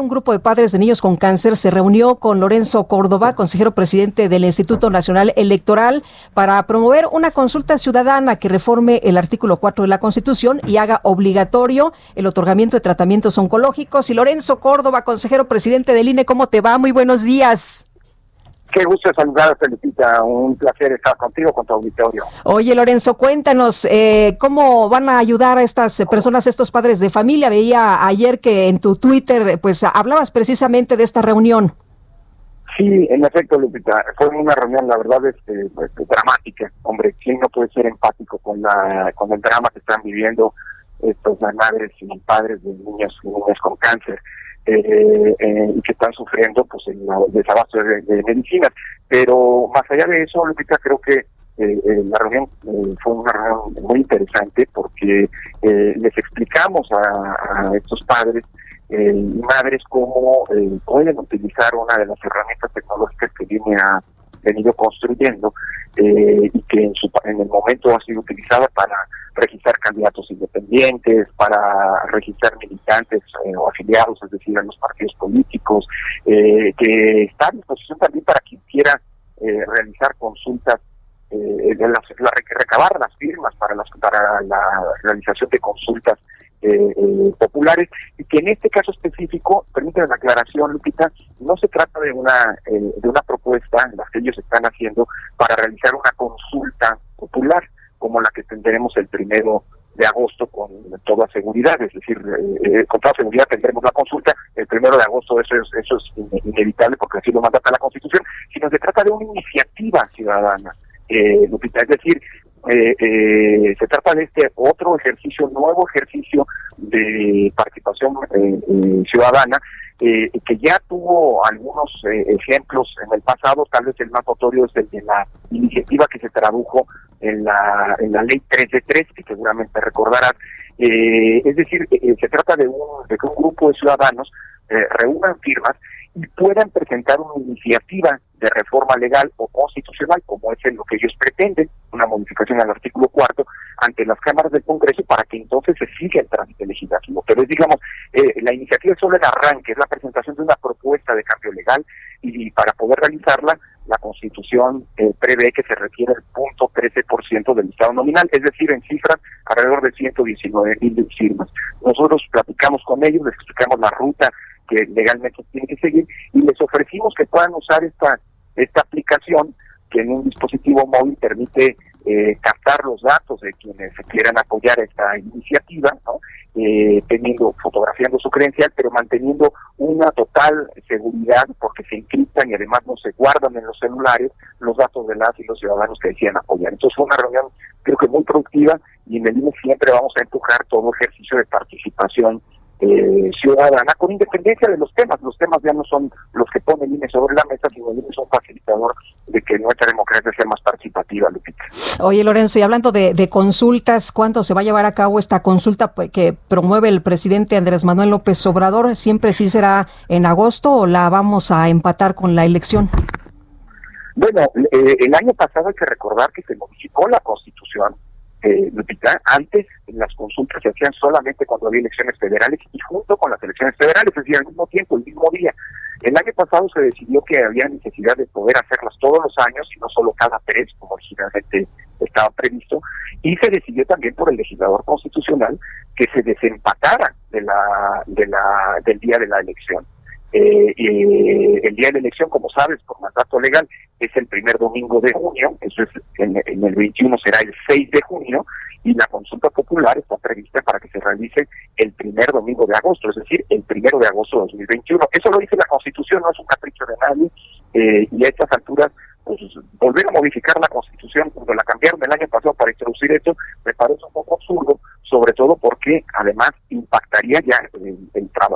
Un grupo de padres de niños con cáncer se reunió con Lorenzo Córdoba, consejero presidente del Instituto Nacional Electoral, para promover una consulta ciudadana que reforme el artículo 4 de la Constitución y haga obligatorio el otorgamiento de tratamientos oncológicos. Y Lorenzo Córdoba, consejero presidente del INE, ¿cómo te va? Muy buenos días. Qué gusto saludar, Felipita. Un placer estar contigo, con tu auditorio. Oye, Lorenzo, cuéntanos eh, cómo van a ayudar a estas personas, estos padres de familia. Veía ayer que en tu Twitter, pues, hablabas precisamente de esta reunión. Sí, en efecto, Lupita, fue una reunión, la verdad, este, pues, dramática. Hombre, ¿quién no puede ser empático con la con el drama que están viviendo estos madres y padres de niños y niñas con cáncer? Eh, eh, y que están sufriendo pues el desabasto de, medicinas. Pero más allá de eso, Lupita, creo que eh, la reunión fue una reunión muy interesante porque les explicamos a, estos padres y madres cómo pueden utilizar una de las herramientas tecnológicas que viene a venido construyendo y que en, su, en el momento ha sido utilizada para registrar candidatos independientes, para registrar militantes eh, o afiliados, es decir, a los partidos políticos, eh, que está a disposición también para quien quiera eh, realizar consultas, de las, recabar las firmas para, las, para la realización de consultas populares. y que en este caso específico, permíteme la aclaración, Lupita, no se trata de una de una propuesta en la que ellos están haciendo para realizar una consulta popular, como la que tendremos el primero de agosto con toda seguridad, es decir, eh, con toda seguridad tendremos la consulta. El primero de agosto, eso es, eso es inevitable porque así lo manda la Constitución, sino se trata de una iniciativa ciudadana, eh, Lupita, es decir, eh, eh, se trata de este otro ejercicio, nuevo ejercicio de participación eh, ciudadana eh, que ya tuvo algunos eh, ejemplos en el pasado, tal vez el más notorio es el de la iniciativa que se tradujo en la, en la ley 3 de 3, que seguramente recordarán. Eh, es decir, se trata de, un, de que un grupo de ciudadanos reúnan firmas y puedan presentar una iniciativa de reforma legal o constitucional, como es lo que ellos pretenden, una modificación al artículo cuarto, ante las cámaras del Congreso para que entonces se siga el trámite legislativo. Pero es, digamos, eh, la iniciativa es solo el arranque, es la presentación de una propuesta de cambio legal y, para poder realizarla, la Constitución eh, prevé que se requiere el punto 13% del Estado nominal, es decir, en cifras alrededor de 119 mil firmas. Nosotros platicamos con ellos, les explicamos la ruta que legalmente tienen que seguir y les ofrecimos que puedan usar esta esta aplicación que en un dispositivo móvil permite eh, captar los datos de quienes quieran apoyar esta iniciativa, eh, teniendo, fotografiando su credencial, pero manteniendo una total seguridad porque se encriptan y además no se guardan en los celulares los datos de las y los ciudadanos que decían apoyar. Entonces fue una reunión creo que muy productiva y en el INE siempre vamos a empujar todo ejercicio de participación eh, ciudadana con independencia de los temas. Los temas ya no son los que pone el INE sobre la mesa, sino el INE es un facilitador de que nuestra democracia sea más participativa, Lupita. Oye, Lorenzo, y hablando de, consultas, ¿cuándo se va a llevar a cabo esta consulta pues, que promueve el presidente Andrés Manuel López Obrador? ¿Siempre sí será en agosto o la vamos a empatar con la elección? Bueno, eh, el año pasado hay que recordar que se modificó la constitución eh, antes las consultas se hacían solamente cuando había elecciones federales y junto con las elecciones federales, es decir, al mismo tiempo, el mismo día. El año pasado se decidió que había necesidad de poder hacerlas todos los años y no solo cada tres, como originalmente estaba previsto, y se decidió también por el legislador constitucional que se desempatara de la, de la, del día de la elección. Eh, el día de la elección, como sabes, por mandato legal, es el primer domingo de junio, eso es en, el 21 será el 6 de junio, y la consulta popular está prevista para que se realice el primer domingo de agosto, es decir, el primero de agosto de 2021. Eso lo dice la Constitución, no es un capricho de nadie, eh, y a estas alturas, pues volver a modificar la Constitución cuando la cambiaron el año pasado para introducir esto, me parece un poco absurdo, porque además impactaría ya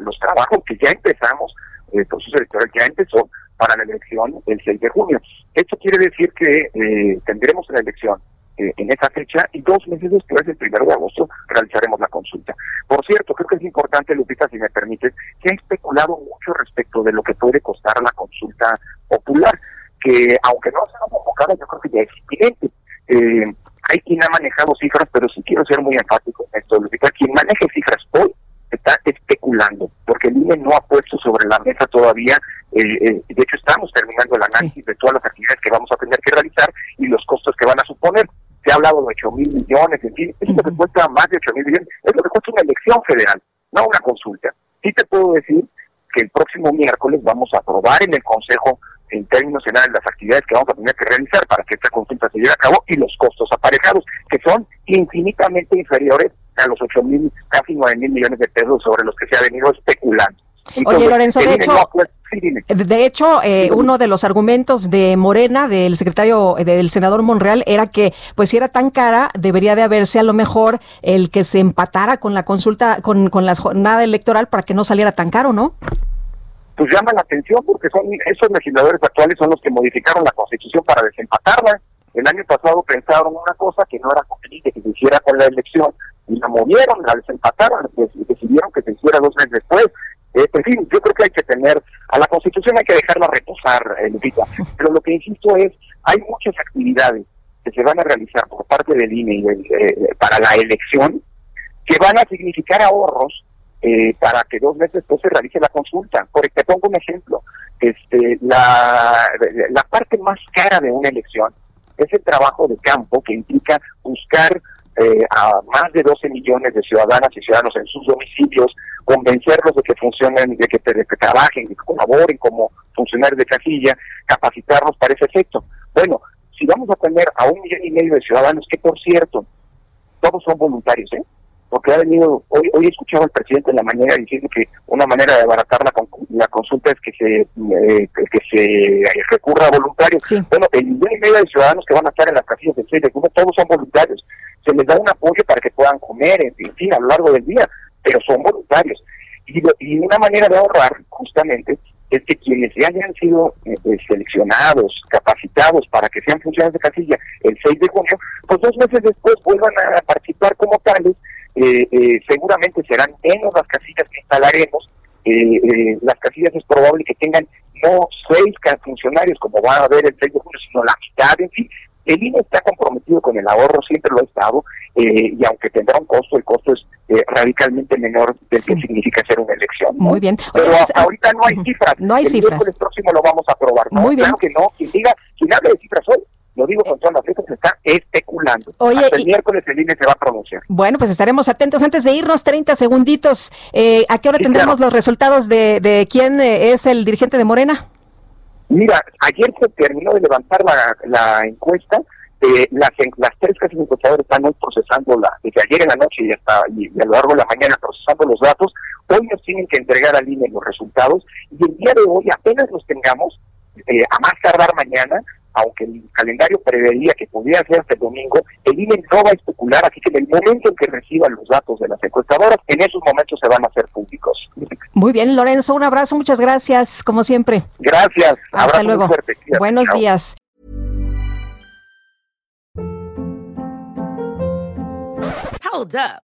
los trabajos que ya empezamos, el proceso electoral ya empezó para la elección el 6 de junio. Esto quiere decir que eh, tendremos la elección eh, en esa fecha y dos meses después, el primero de agosto, realizaremos la consulta. Por cierto, creo que es importante, Lupita, si me permites, que ha especulado mucho respecto de lo que puede costar la consulta popular, que aunque no sea convocada, yo creo que ya es evidente. Eh, hay quien ha manejado cifras, pero sí quiero ser muy enfático en esto, Lupita, quien maneje cifras hoy está especulando, porque el INE no ha puesto sobre la mesa todavía, eh, eh, de hecho estamos terminando el análisis de todas las actividades que vamos a tener que realizar y los costos que van a suponer. Se ha hablado de 8 mil millones, en fin, es lo que cuesta más de 8 mil millones, es lo que cuesta una elección federal, no una consulta. Sí te puedo decir que el próximo miércoles vamos a aprobar en el Consejo en términos generales las actividades que vamos a tener que realizar para que esta consulta se lleve a cabo y los costos aparejados, que son infinitamente inferiores a los 8 mil, casi 9 mil millones de pesos sobre los que se ha venido especulando. Oye, Lorenzo, de hecho, de hecho eh, uno de los argumentos de Morena, del secretario, eh, del senador Monreal, era que, pues si era tan cara, debería de haberse a lo mejor el que se empatara con la consulta, con, con la jornada electoral para que no saliera tan caro, ¿no? Pues llama la atención porque son esos legisladores actuales son los que modificaron la constitución para desempatarla. El año pasado pensaron una cosa que no era conveniente que se hiciera con la elección y la movieron, la desempataron, pues, decidieron que se hiciera dos meses después. Eh, en fin, yo creo que hay que tener, a la Constitución hay que dejarla reposar, eh, pero lo que insisto es, hay muchas actividades que se van a realizar por parte del INE eh, para la elección que van a significar ahorros eh, para que dos meses después se realice la consulta. Por te pongo un ejemplo, este, la, la parte más cara de una elección es el trabajo de campo que implica buscar eh, a más de 12 millones de ciudadanas y ciudadanos en sus domicilios, convencerlos de que funcionen, de que, trabajen, de que colaboren como funcionarios de casilla, capacitarlos para ese efecto. Bueno, si vamos a tener a un millón y medio de ciudadanos, que por cierto, todos son voluntarios, ¿eh? porque ha venido, hoy, hoy he escuchado al presidente en la mañana diciendo que una manera de abaratar la, la consulta es que se eh, que se recurra a voluntarios. Bueno, el millón y medio de ciudadanos que van a estar en las casillas de 6 de todos son voluntarios se les da un apoyo para que puedan comer, en fin, a lo largo del día, pero son voluntarios. Y, y una manera de ahorrar, justamente, es que quienes ya hayan sido eh, eh, seleccionados, capacitados para que sean funcionarios de casilla el 6 de junio, pues dos meses después vuelvan a participar como tales, eh, seguramente serán menos las casillas que instalaremos, las casillas es probable que tengan no seis funcionarios como va a haber el 6 de junio, sino la mitad, en fin, el INE está comprometido con el ahorro, siempre lo ha estado, eh, y aunque tendrá un costo, el costo es eh, radicalmente menor del que significa hacer una elección. Muy bien. Pero pues, hasta ahorita no hay cifras. No hay el cifras. El próximo lo vamos a aprobar. Muy bien. Claro que no. Quien diga, quien hable de cifras hoy, lo digo con todas las letras, se está especulando. Oye, Hasta el miércoles el INE se va a pronunciar. Bueno, pues estaremos atentos. Antes de irnos, 30 segunditos, eh, ¿a qué hora tendremos los resultados de, de quién es el dirigente de Morena? Mira, ayer se terminó de levantar la, encuesta. Eh, las, las tres casas encuestadoras están hoy procesando la, desde ayer en la noche y hasta y a lo largo de la mañana procesando los datos. Hoy nos tienen que entregar al INE los resultados y el día de hoy apenas los tengamos, eh, a más tardar mañana, aunque el calendario preveía que pudiera ser hasta el domingo, el INE no va a especular, así que en el momento en que reciban los datos de las encuestadoras, en esos momentos se van a hacer públicos. Muy bien, Lorenzo, un abrazo, muchas gracias, como siempre. Gracias. Hasta luego. Buenos días. Hold up.